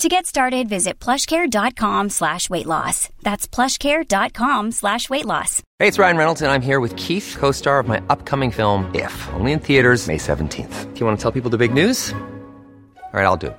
To get started, visit plushcare.com slash weight loss. That's plushcare.com slash weight loss. Hey, it's Ryan Reynolds, and I'm here with Keith, co-star of my upcoming film, If, only in theaters May 17th. Do you want to tell people the big news? All right, I'll do it.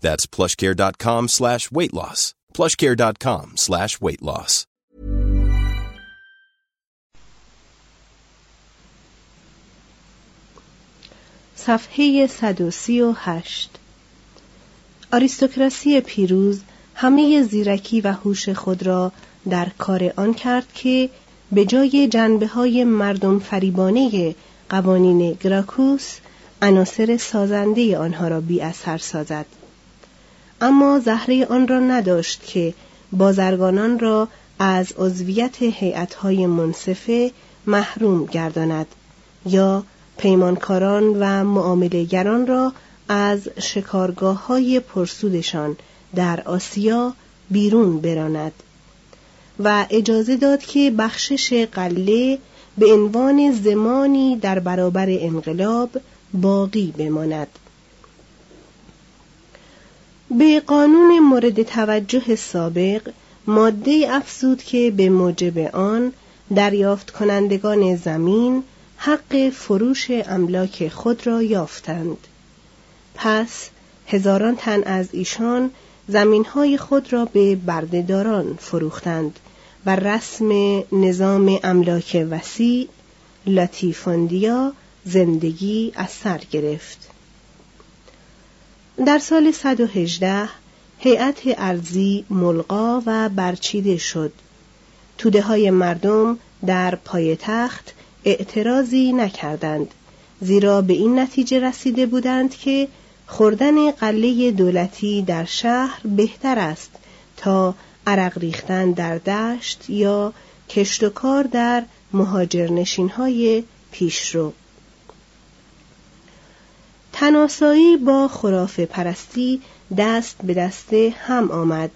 That's plushcare.com slash weight loss. plushcare.com slash weight loss. صفحه 138 آریستوکراسی پیروز همه زیرکی و هوش خود را در کار آن کرد که به جای جنبه های مردم فریبانه قوانین گراکوس عناصر سازنده آنها را بی اثر سازد اما زهره آن را نداشت که بازرگانان را از عضویت هیئت‌های منصفه محروم گرداند یا پیمانکاران و معاملهگران را از شکارگاه های پرسودشان در آسیا بیرون براند و اجازه داد که بخشش قله به عنوان زمانی در برابر انقلاب باقی بماند. به قانون مورد توجه سابق ماده افزود که به موجب آن دریافت کنندگان زمین حق فروش املاک خود را یافتند. پس هزاران تن از ایشان زمینهای خود را به بردهداران فروختند و رسم نظام املاک وسیع لاتیفاندیا زندگی از سر گرفت. در سال 118 هیئت ارزی ملقا و برچیده شد. توده های مردم در پای تخت اعتراضی نکردند زیرا به این نتیجه رسیده بودند که خوردن قله دولتی در شهر بهتر است تا عرق ریختن در دشت یا کشت و کار در مهاجرنشین های پیشرو. تناسایی با خرافه پرستی دست به دسته هم آمد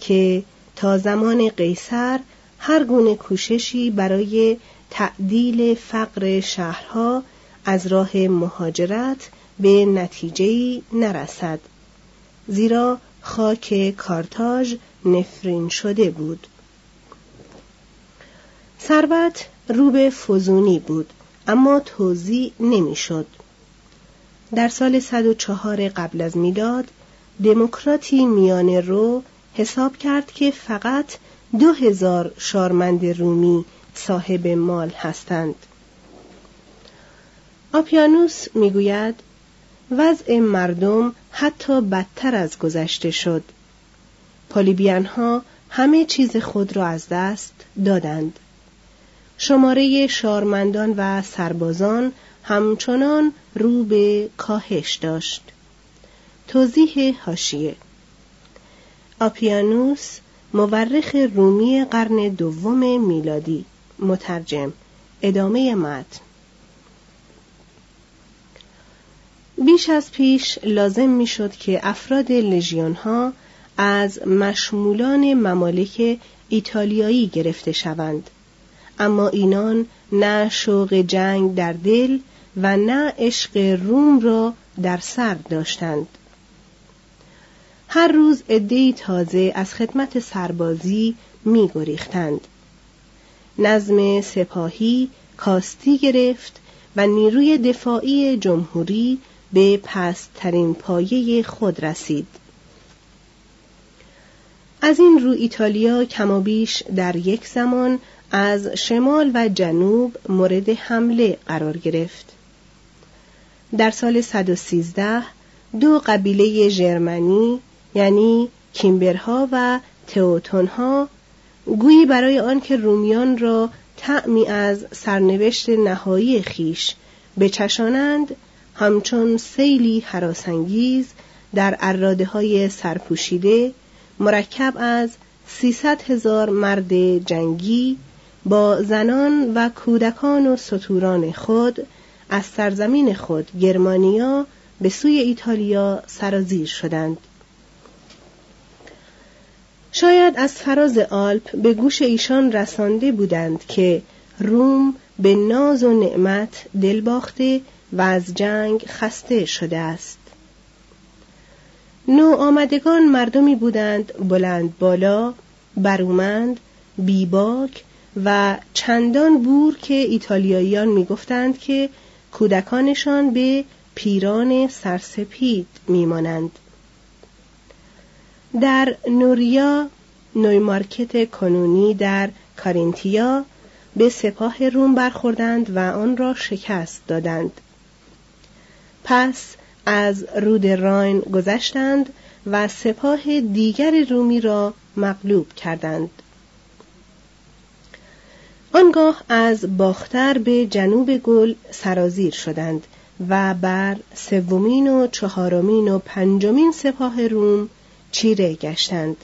که تا زمان قیصر هر گونه کوششی برای تعدیل فقر شهرها از راه مهاجرت به نتیجه‌ای نرسد زیرا خاک کارتاژ نفرین شده بود ثروت رو به فزونی بود اما توضیح نمی‌شد. در سال 104 قبل از میلاد دموکراتی میانه رو حساب کرد که فقط دو هزار شارمند رومی صاحب مال هستند. آپیانوس می‌گوید وضع مردم حتی بدتر از گذشته شد. پالیبیان ها همه چیز خود را از دست دادند. شماره شارمندان و سربازان همچنان رو به کاهش داشت. توضیح هاشیه آپیانوس مورخ رومی قرن دوم میلادی. مترجم. ادامه متن. بیش از پیش لازم می‌شد که افراد لژیون ها از مشمولان ممالک ایتالیایی گرفته شوند. اما اینان نه شوق جنگ در دل و نه عشق روم را در سر داشتند هر روز عدهای تازه از خدمت سربازی می گریختند. نظم سپاهی کاستی گرفت و نیروی دفاعی جمهوری به پستترین پایه خود رسید. از این رو ایتالیا کمابیش در یک زمان از شمال و جنوب مورد حمله قرار گرفت. در سال 113 دو قبیله ژرمنی یعنی کیمبرها و تئوتونها گویی برای آنکه رومیان را تعمی از سرنوشت نهایی خیش بچشانند همچون سیلی حراسانگیز در اراده های سرپوشیده مرکب از سیصد هزار مرد جنگی با زنان و کودکان و سطوران خود از سرزمین خود گرمانیا به سوی ایتالیا سرازیر شدند. شاید از فراز آلپ به گوش ایشان رسانده بودند که روم به ناز و نعمت دل باخته و از جنگ خسته شده است. نو آمدگان مردمی بودند بلند بالا برومند بیباک و چندان بور که ایتالیاییان می‌گفتند که کودکانشان به پیران سرسپید میمانند. در نوریا نویمارکت کنونی در کارینتیا به سپاه روم برخوردند و آن را شکست دادند. پس از رود راین گذشتند و سپاه دیگر رومی را مغلوب کردند. آنگاه از باختر به جنوب گل سرازیر شدند و بر سومین و چهارمین و پنجمین سپاه روم چیره گشتند.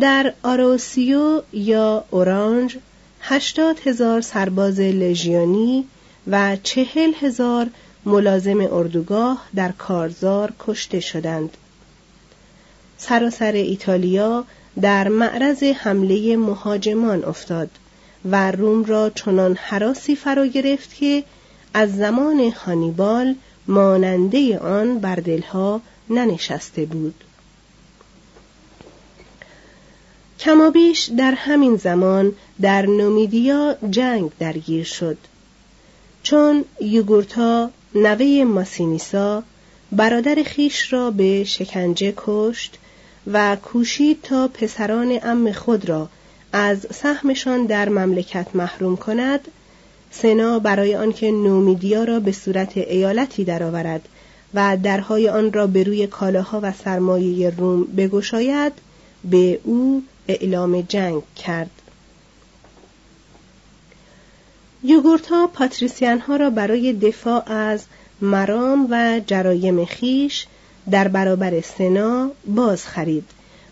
در آروسیو یا اورانج هشتاد هزار سرباز لژیونی و چهل هزار ملازم اردوگاه در کارزار کشته شدند. سراسر ایتالیا در معرض حمله مهاجمان افتاد و روم را چنان حراسی فرا گرفت که از زمان هانیبال ماننده آن بر دلها ننشسته بود. کمابیش در همین زمان در نومیدیا جنگ درگیر شد. چون یوگورتا نوه ماسینیسا برادر خیش را به شکنجه کشت و کوشید تا پسران ام خود را از سهمشان در مملکت محروم کند سنا برای آنکه نومیدیا را به صورت ایالتی درآورد و درهای آن را به روی کالاها و سرمایه روم بگشاید به او اعلام جنگ کرد. یوگورتا پاتریسیان ها را برای دفاع از مرام و جرایم خیش در برابر سنا باز خرید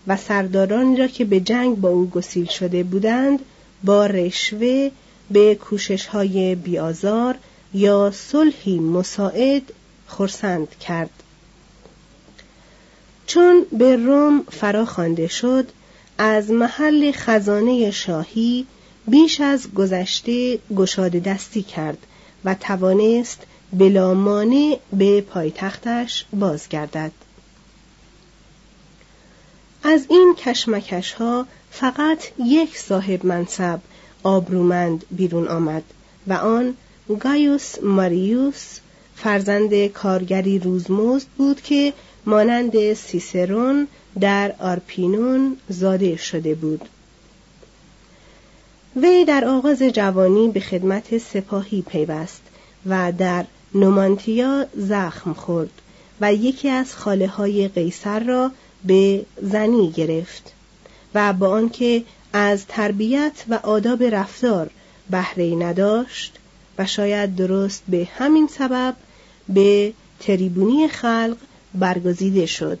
و سردارانی را که به جنگ با او گسیل شده بودند با رشوه به کوشش های بیازار یا صلحی مساعد خرسند کرد. چون به روم فرا خوانده شد از محل خزانه شاهی بیش از گذشته گشاده دستی کرد و توانست بلا مانع به پایتختش بازگردد. از این کشمکش ها فقط یک صاحب منصب آبرومند بیرون آمد و آن گایوس ماریوس فرزند کارگری روزمزد بود که مانند سیسرون در آرپینون زاده شده بود. وی در آغاز جوانی به خدمت سپاهی پیوست و در نومانتیا زخم خورد و یکی از خاله های قیصر را به زنی گرفت و با آنکه از تربیت و آداب رفتار بهره نداشت و شاید درست به همین سبب به تریبونی خلق برگزیده شد.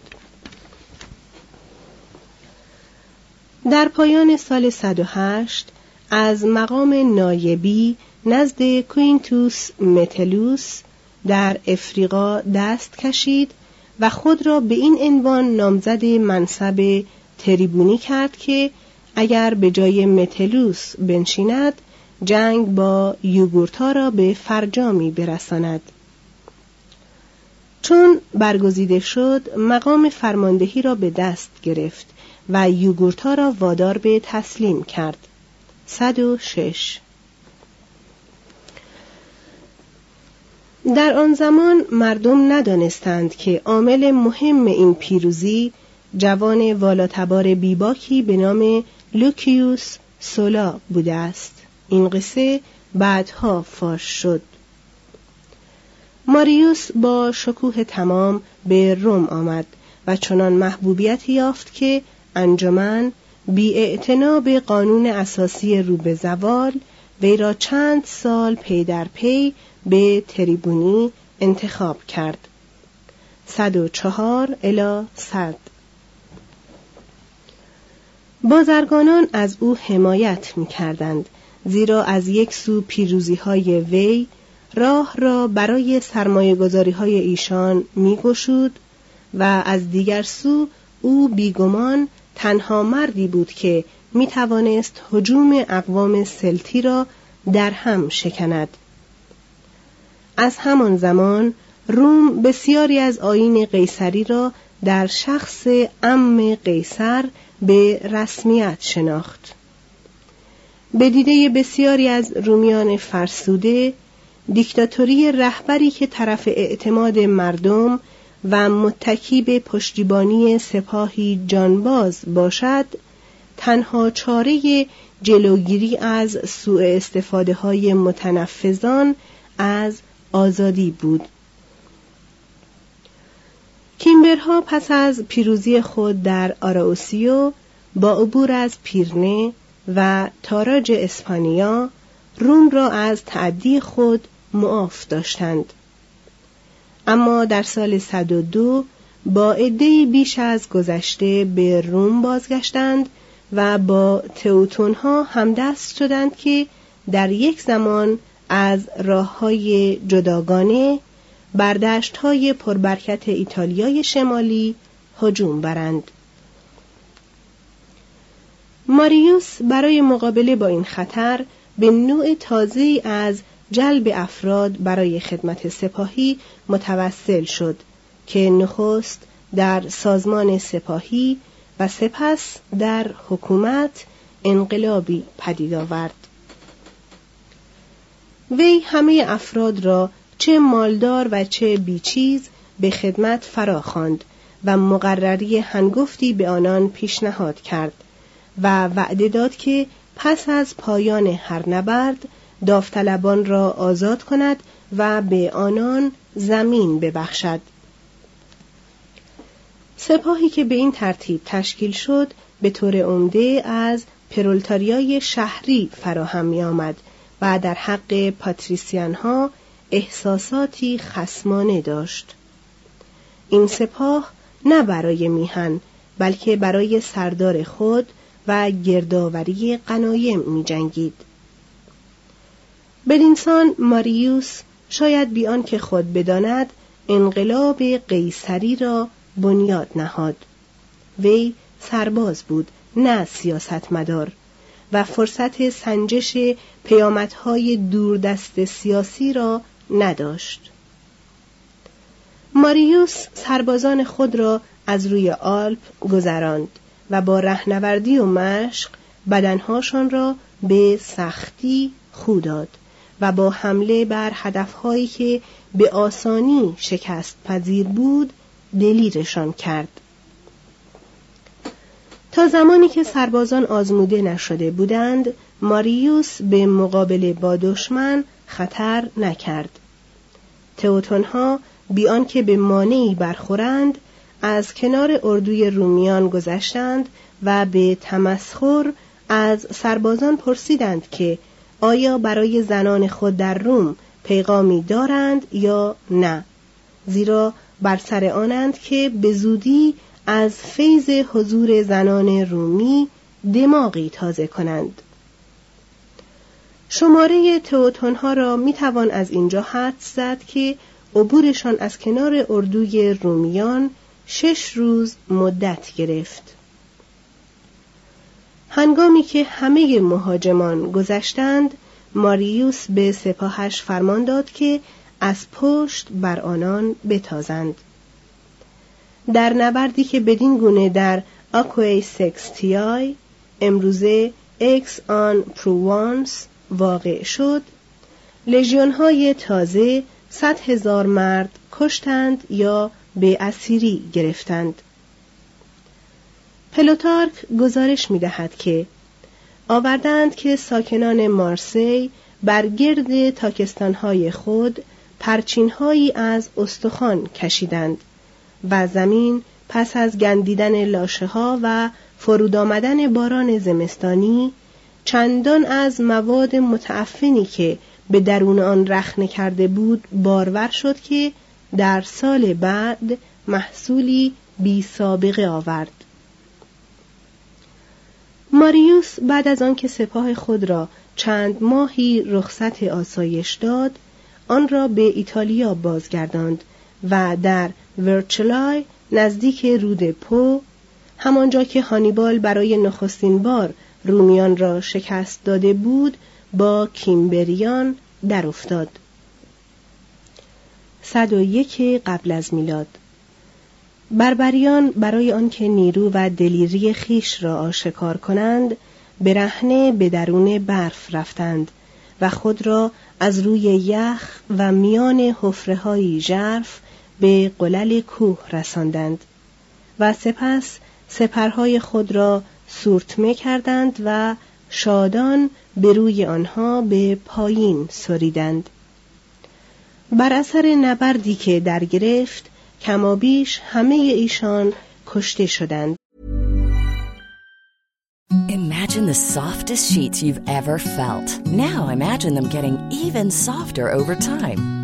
در پایان سال 108 از مقام نایبی نزد کوینتوس متلوس در افریقا دست کشید و خود را به این عنوان نامزد منصب تریبونی کرد که اگر به جای متلوس بنشیند جنگ با یوگورتا را به فرجامی برساند. چون برگزیده شد مقام فرماندهی را به دست گرفت و یوگورتا را وادار به تسلیم کرد. 106 در آن زمان مردم ندانستند که عامل مهم این پیروزی جوان والاتبار بیباکی به نام لوکیوس سولا بوده است. این قصه بعدها فاش شد. ماریوس با شکوه تمام به روم آمد و چنان محبوبیت یافت که انجمن بی به قانون اساسی رو به زوال وی را چند سال پی در پی به تریبونی انتخاب کرد. صد و چهار الا صد. بازرگانان از او حمایت می کردند زیرا از یک سو پیروزی های وی راه را برای سرمایه گذاری های ایشان می گشود و از دیگر سو او بیگمان تنها مردی بود که می توانست حجوم اقوام سلتی را در هم شکند. از همان زمان روم بسیاری از آین قیصری را در شخص ام قیصر به رسمیت شناخت. به دیده بسیاری از رومیان فرسوده دیکتاتوری رهبری که طرف اعتماد مردم و متکی به پشتیبانی سپاهی جانباز باشد تنها چاره جلوگیری از سوء استفاده های متنفذان از آزادی بود. کیمبرها پس از پیروزی خود در آراوسیو با عبور از پیرنه و تاراج اسپانیا روم را از تعدی خود معاف داشتند. اما در سال 102 با عدهای بیش از گذشته به روم بازگشتند و با تئوتون ها همدست شدند که در یک زمان از راه های جداگانه بردشت های پربرکت ایتالیای شمالی هجوم برند. ماریوس برای مقابله با این خطر به نوع تازه از جلب افراد برای خدمت سپاهی متوسل شد که نخست در سازمان سپاهی و سپس در حکومت انقلابی پدید آورد وی همه افراد را چه مالدار و چه بیچیز به خدمت فراخواند و مقرری هنگفتی به آنان پیشنهاد کرد و وعده داد که پس از پایان هر نبرد داوطلبان را آزاد کند و به آنان زمین ببخشد. سپاهی که به این ترتیب تشکیل شد به طور عمده از پرولتاریای شهری فراهم می آمد و در حق پاتریسیان ها احساساتی خسمانه داشت. این سپاه نه برای میهن بلکه برای سردار خود و گردآوری قنایم می جنگید. بدینسان ماریوس شاید بیان که خود بداند انقلاب قیصری را بنیاد نهاد. وی سرباز بود نه سیاستمدار. و فرصت سنجش پیامدهای دوردست سیاسی را نداشت. ماریوس سربازان خود را از روی آلپ گذراند و با رهنوردی و مشق بدنهاشان را به سختی خوداد و با حمله بر هدفهایی که به آسانی شکست پذیر بود دلیرشان کرد. تا زمانی که سربازان آزموده نشده بودند ماریوس به مقابله با دشمن خطر نکرد. تئوتونها بیان که به مانعی برخورند از کنار اردوی رومیان گذشتند و به تمسخر از سربازان پرسیدند که آیا برای زنان خود در روم پیغامی دارند یا نه. زیرا بر سر آنند که به زودی از فیض حضور زنان رومی دماغی تازه کنند. شماره تئوتونها را می توان از اینجا حد زد که عبورشان از کنار اردوی رومیان شش روز مدت گرفت. هنگامی که همه مهاجمان گذشتند ماریوس به سپاهش فرمان داد که از پشت بر آنان بتازند. در نبردی که بدین گونه در آکوی سکستیای امروزه اکس آن پروانس واقع شد. لژیون های تازه صد هزار مرد کشتند یا به اسیری گرفتند. پلوتارک گزارش می دهد که آوردند که ساکنان مارسی بر گرد تاکستانهای خود پرچینهایی از استخوان کشیدند. و زمین پس از گندیدن لاشه ها و فرود آمدن باران زمستانی چندان از مواد متعفنی که به درون آن رخنه کرده بود بارور شد که در سال بعد محصولی بی سابقه آورد. ماریوس بعد از آنکه سپاه خود را چند ماهی رخصت آسایش داد آن را به ایتالیا بازگرداند. و در ورچلای نزدیک رود پو همانجا که هانیبال برای نخستین بار رومیان را شکست داده بود با کیمبریان در افتاد. 101 قبل از میلاد بربریان برای آنکه نیرو و دلیری خیش را آشکار کنند برهنه به درون برف رفتند و خود را از روی یخ و میان حفره ژرف به قلل کوه رساندند و سپس سپرهای خود را سورتمه کردند و شادان به روی آنها به پایین سریدند بر اثر نبردی که در گرفت کمابیش همه ایشان کشته شدند Imagine the softest sheets you've ever felt. Now imagine them getting even softer over time.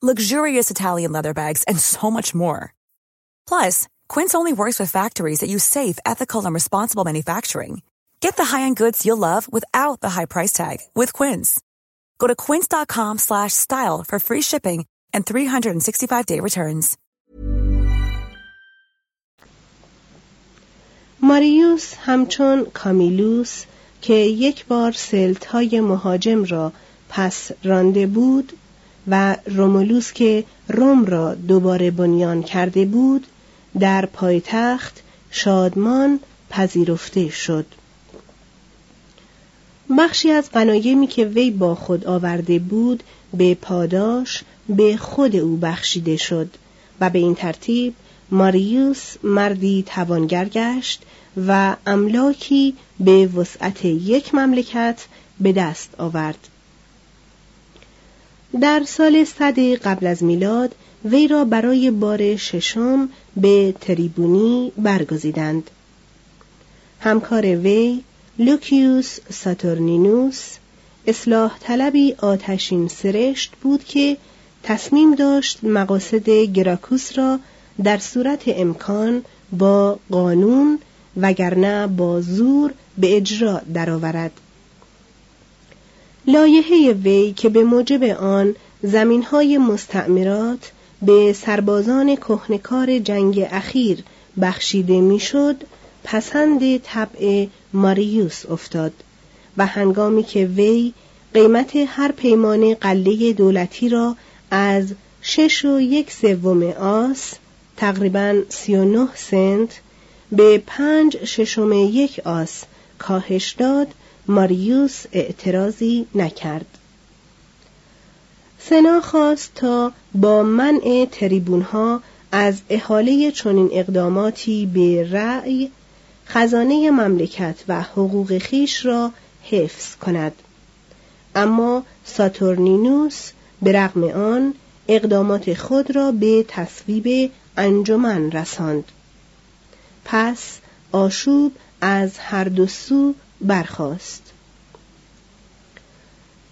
luxurious Italian leather bags, and so much more. Plus, Quince only works with factories that use safe, ethical, and responsible manufacturing. Get the high-end goods you'll love without the high price tag with Quince. Go to quince.com slash style for free shipping and 365-day returns. ماریوس همچون کامیلوس که یک بار سلت های مهاجم را پس رانده بود و رومولوس که روم را دوباره بنیان کرده بود در پایتخت شادمان پذیرفته شد. بخشی از غنایمی که وی با خود آورده بود به پاداش به خود او بخشیده شد و به این ترتیب ماریوس مردی توانگر گشت و املاکی به وسعت یک مملکت به دست آورد. در سال صد قبل از میلاد وی را برای بار ششم به تریبونی برگزیدند همکار وی لوکیوس ساتورنینوس اصلاح طلبی آتشین سرشت بود که تصمیم داشت مقاصد گراکوس را در صورت امکان با قانون وگرنه با زور به اجرا درآورد. لایحه وی که به موجب آن زمینهای مستعمرات به سربازان کهنکار جنگ اخیر بخشیده می‌شد پسند طبع ماریوس افتاد و هنگامی که وی قیمت هر پیمانه قله دولتی را از شش و یک سوم آس تقریبا سی و نه سنت به پنج ششم یک آس کاهش داد ماریوس اعتراضی نکرد. سنا خواست تا با منع تریبونها از احاله چنین اقداماتی به رأی خزانه مملکت و حقوق خیش را حفظ کند. اما ساتورنینوس به رغم آن اقدامات خود را به تصویب انجمن رساند. پس آشوب از هر دو سو برخاست.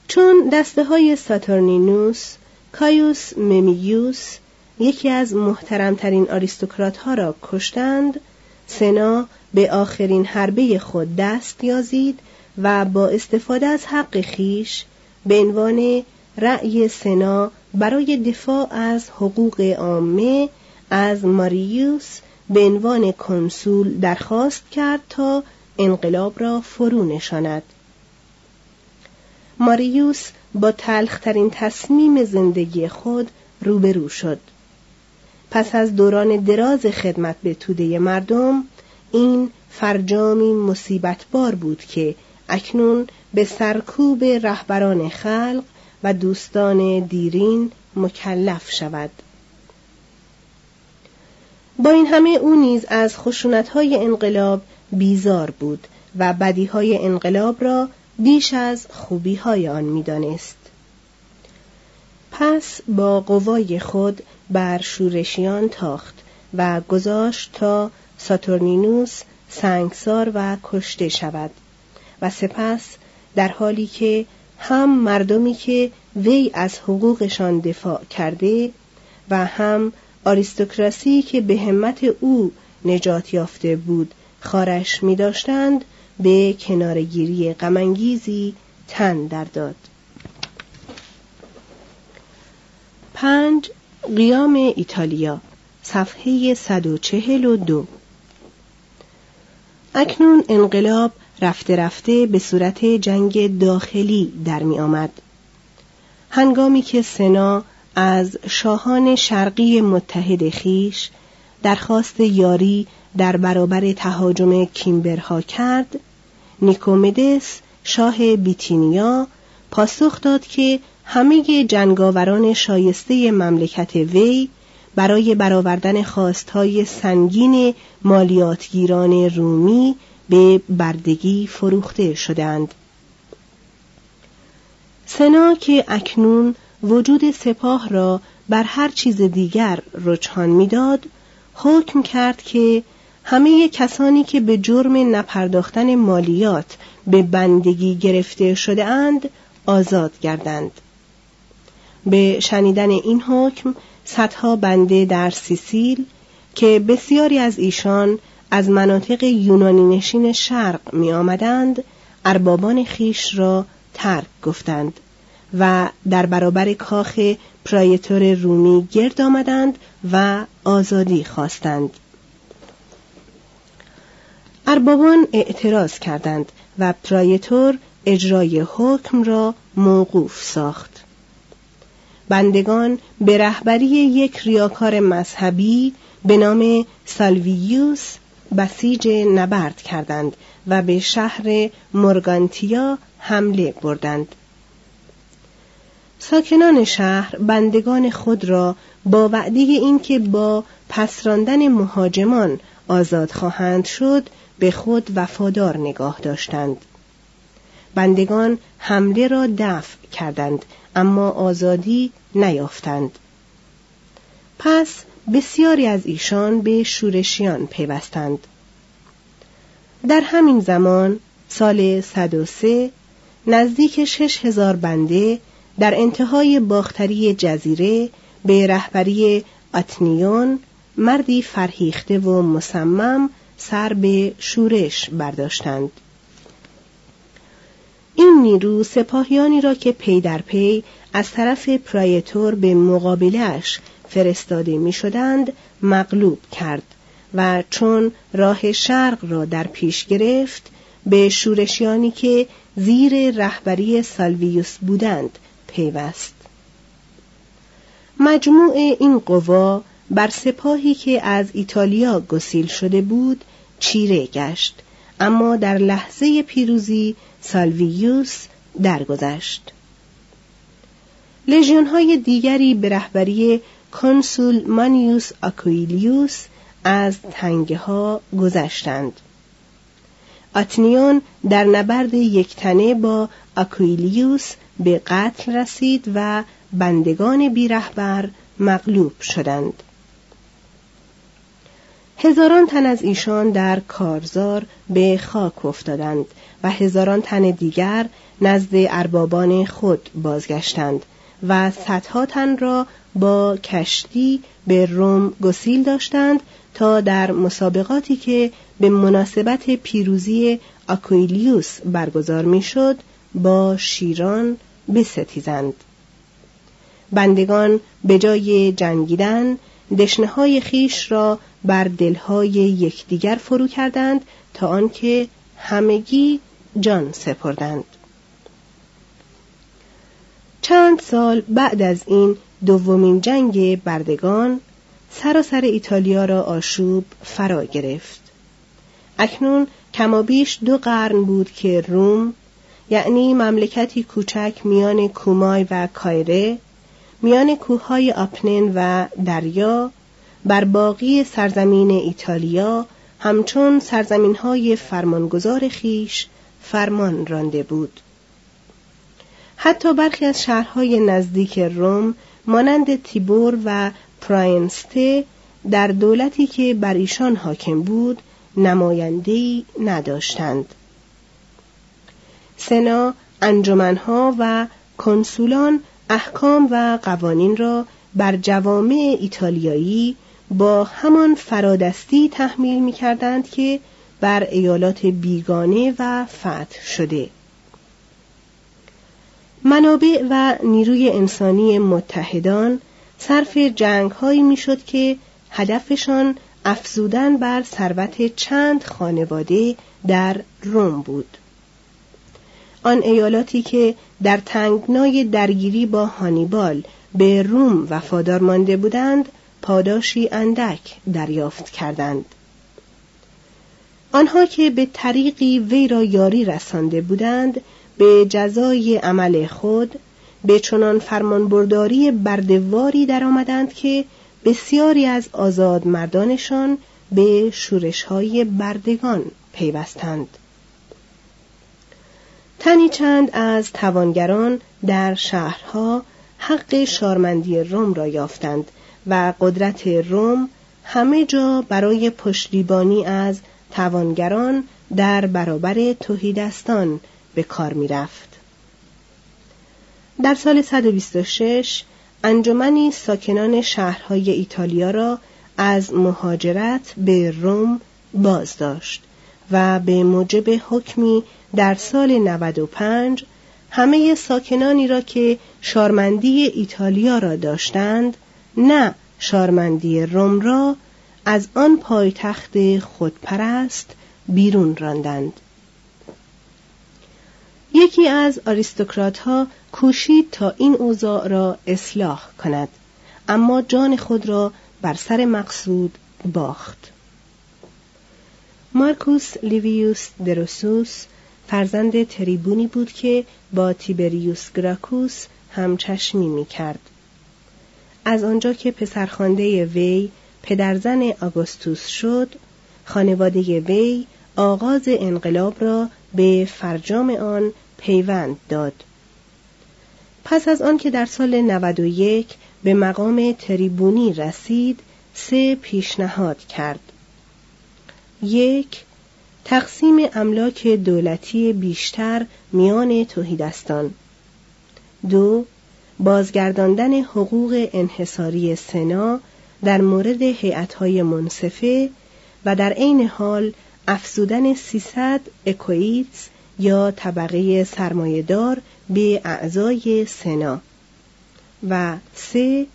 چون دسته های ساتورنینوس کایوس ممیوس یکی از محترمترین آریستوکرات ها را کشتند سنا به آخرین حربه خود دست یازید و با استفاده از حق خیش به عنوان رأی سنا برای دفاع از حقوق عامه از ماریوس به عنوان کنسول درخواست کرد تا انقلاب را فرو نشاند. ماریوس با تلخترین تصمیم زندگی خود روبرو شد. پس از دوران دراز خدمت به توده مردم این فرجامی مصیبت بار بود که اکنون به سرکوب رهبران خلق و دوستان دیرین مکلف شود. با این همه او نیز از خشونتهای انقلاب بیزار بود و بدیهای انقلاب را بیش از خوبیهای آن می‌دانست. پس با قوای خود بر شورشیان تاخت و گذاشت تا ساتورنینوس سنگسار و کشته شود و سپس در حالی که هم مردمی که وی از حقوقشان دفاع کرده و هم آریستوکراسی که به همت او نجات یافته بود خارش می داشتند به کنارگیری غمانگیزی تن در داد. پنج قیام ایتالیا صفحه 142 اکنون انقلاب رفته رفته به صورت جنگ داخلی در می آمد. هنگامی که سنا از شاهان شرقی متحد خیش درخواست یاری در برابر تهاجم کیمبرها کرد. نیکومدس شاه بیتینیا پاسخ داد که همه جنگاوران شایسته مملکت وی برای برآوردن خواستهای سنگین مالیاتگیران رومی به بردگی فروخته شدند. سنا که اکنون وجود سپاه را بر هر چیز دیگر رجحان می‌داد حکم کرد که همه کسانی که به جرم نپرداختن مالیات به بندگی گرفته شده اند آزاد گردند. به شنیدن این حکم صدها بنده در سیسیل که بسیاری از ایشان از مناطق یونانی نشین شرق می آمدند اربابان خیش را ترک گفتند. و در برابر کاخ پرایتور رومی گرد آمدند و آزادی خواستند. اربابان اعتراض کردند و پرایتور اجرای حکم را موقوف ساخت. بندگان به رهبری یک ریاکار مذهبی به نام سالویوس بسیج نبرد کردند و به شهر مورگانتیا حمله بردند. ساکنان شهر بندگان خود را با وعده اینکه با پسراندن مهاجمان آزاد خواهند شد به خود وفادار نگاه داشتند. بندگان حمله را دفع کردند اما آزادی نیافتند. پس بسیاری از ایشان به شورشیان پیوستند. در همین زمان سال 103 نزدیک شش هزار بنده در انتهای باختری جزیره به رهبری آتنیون مردی فرهیخته و مصمم سر به شورش برداشتند. این نیرو سپاهیانی را که پی در پی از طرف پرایتور به مقابلش فرستاده می شدند مغلوب کرد و چون راه شرق را در پیش گرفت به شورشیانی که زیر رهبری سالویوس بودند پیوست. مجموع این قوا بر سپاهی که از ایتالیا گسیل شده بود چیره گشت اما در لحظه پیروزی سالویوس درگذشت. لژیون های دیگری به رهبری کنسول مانیوس آکویلیوس از تنگه ها گذشتند. آتنیون در نبرد یکتنه با آکویلیوس به قتل رسید و بندگان بیرهبر مغلوب شدند. هزاران تن از ایشان در کارزار به خاک افتادند و هزاران تن دیگر نزد اربابان خود بازگشتند و صدها تن را با کشتی به روم گسیل داشتند تا در مسابقاتی که به مناسبت پیروزی آکویلیوس برگزار می‌شد با شیران بستیزند. بندگان به جای جنگیدن دشنه های خیش را بر دلهای یکدیگر فرو کردند تا آنکه همگی جان سپردند. چند سال بعد از این دومین جنگ بردگان سراسر ایتالیا را آشوب فرا گرفت. اکنون کمابیش دو قرن بود که روم یعنی مملکتی کوچک میان کومای و کایره میان کوههای آپنن و دریا بر باقی سرزمین ایتالیا همچون سرزمین های فرمانگذار خیش فرمان رانده بود. حتی برخی از شهرهای نزدیک روم مانند تیبور و پراینسته در دولتی که بر ایشان حاکم بود نماینده‌ای نداشتند. سنا انجمنها و کنسولان احکام و قوانین را بر جوامع ایتالیایی با همان فرادستی تحمیل می کردند که بر ایالات بیگانه و فتح شده. منابع و نیروی انسانی متحدان صرف جنگ هایی می شد که هدفشان افزودن بر ثروت چند خانواده در روم بود. آن ایالاتی که در تنگنای درگیری با هانیبال به روم وفادار مانده بودند پاداشی اندک دریافت کردند. آنها که به طریقی وی را یاری رسانده بودند به جزای عمل خود به چنان فرمانبرداری بردواری درآمدند که بسیاری از آزاد مردانشان به شورشهای بردگان پیوستند. تنی چند از توانگران در شهرها حق شارمندی روم را یافتند و قدرت روم همه جا برای پشتیبانی از توانگران در برابر توهیدستان به کار می رفت. در سال 126 انجمنی ساکنان شهرهای ایتالیا را از مهاجرت به روم باز داشت و به موجب حکمی در سال 95 همه ساکنانی را که شارمندی ایتالیا را داشتند نه شارمندی روم را از آن پایتخت خودپرست بیرون راندند. یکی از آریستوکرات ها کوشید تا این اوضاع را اصلاح کند اما جان خود را بر سر مقصود باخت. مارکوس لیویوس دروسوس فرزند تریبونی بود که با تیبریوس گراکوس همچشمی می کرد. از آنجا که پسرخوانده وی پدرزن آگوستوس شد خانواده وی آغاز انقلاب را به فرجام آن پیوند داد پس از آن که در سال 91 به مقام تریبونی رسید سه پیشنهاد کرد یک تقسیم املاک دولتی بیشتر میان توهیدستان دو بازگرداندن حقوق انحصاری سنا در مورد هیئت‌های منصفه و در عین حال افزودن 300 اکویتس یا طبقه سرمایهدار به اعضای سنا. و سه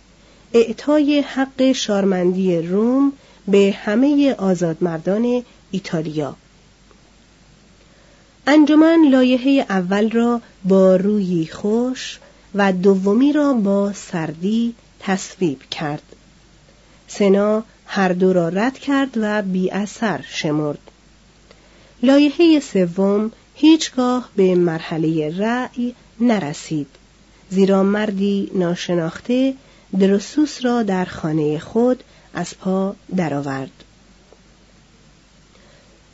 اعطای حق شارمندی روم به همه آزادمردان ایتالیا. انجمن لایحه اول را با روی خوش و دومی را با سردی تصویب کرد. سنا هر دو را رد کرد و بی اثر شمرد. لایحه سوم هیچگاه به مرحله رأی نرسید. زیرا مردی ناشناخته درسوس را در خانه خود از پا درآورد.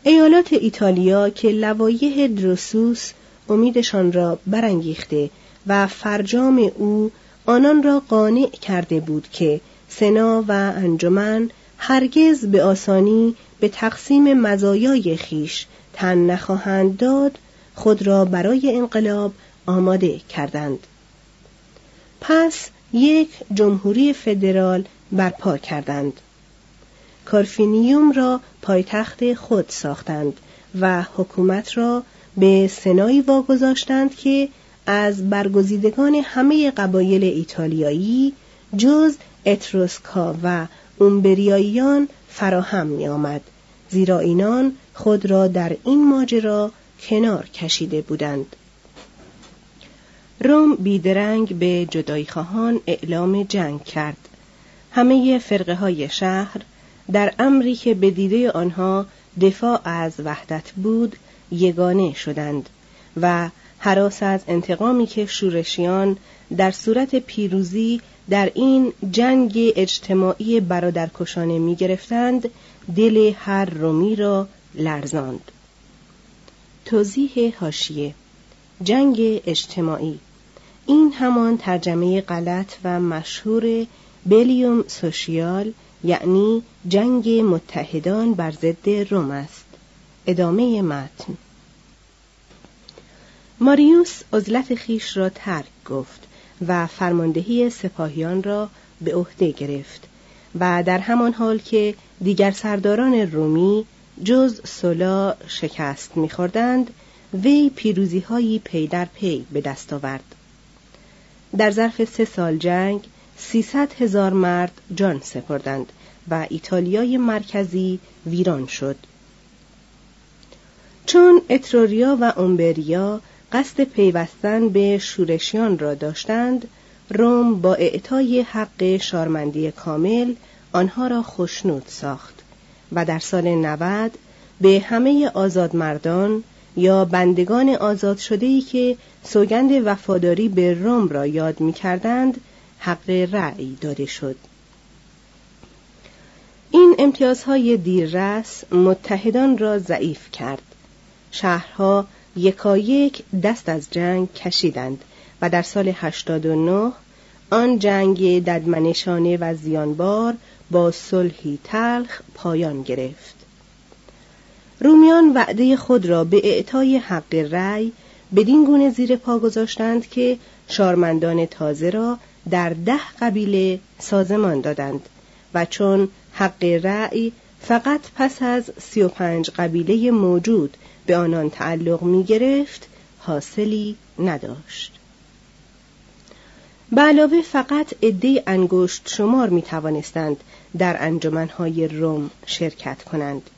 ایالات ایتالیا که لوایح درسوس امیدشان را برانگیخته و فرجام او آنان را قانع کرده بود که سنا و انجمن هرگز به آسانی به تقسیم مزایای خیش تن نخواهند داد خود را برای انقلاب آماده کردند. پس یک جمهوری فدرال برپا کردند. کارفینیوم را پایتخت خود ساختند و حکومت را به سنایی واگذاشتند که از برگزیدگان همه قبایل ایتالیایی جز اتروسکا و اومبریاییان فراهم می آمد زیرا اینان خود را در این ماجرا کنار کشیده بودند. روم بیدرنگ به جدایی خواهان اعلام جنگ کرد. همه فرقه های شهر در امری که به دیده آنها دفاع از وحدت بود یگانه شدند و حراس از انتقامی که شورشیان در صورت پیروزی در این جنگ اجتماعی برادرکشانه می گرفتند دل هر رومی را لرزاند. توضیح هاشیه جنگ اجتماعی این همان ترجمه غلط و مشهور بلیوم سوشیال یعنی جنگ متحدان بر ضد روم است. ادامه متن. ماریوس عزلت خیش را ترک گفت و فرماندهی سپاهیان را به عهده گرفت و در همان حال که دیگر سرداران رومی جز سولا شکست میخوردند وی پیروزی هایی پی در پی به دست آورد. در ظرف سه سال جنگ سیصد هزار مرد جان سپردند. و ایتالیای مرکزی ویران شد چون اتروریا و اومبریا قصد پیوستن به شورشیان را داشتند روم با اعطای حق شارمندی کامل آنها را خشنود ساخت و در سال 90 به همه آزادمردان یا بندگان آزاد شده که سوگند وفاداری به روم را یاد می کردند حق رأی داده شد. این امتیازهای دیررس متحدان را ضعیف کرد. شهرها یکایک دست از جنگ کشیدند و در سال 89 آن جنگ ددمنشانه و زیانبار با صلحی تلخ پایان گرفت. رومیان وعده خود را به اعطای حق رأی بدین گونه زیر پا گذاشتند که شارمندان تازه را در ده قبیله سازمان دادند و چون حق رأی فقط پس از سی و پنج قبیله موجود به آنان تعلق می گرفت حاصلی نداشت. به علاوه فقط عده انگشت شمار می توانستند در انجمنهای روم شرکت کنند.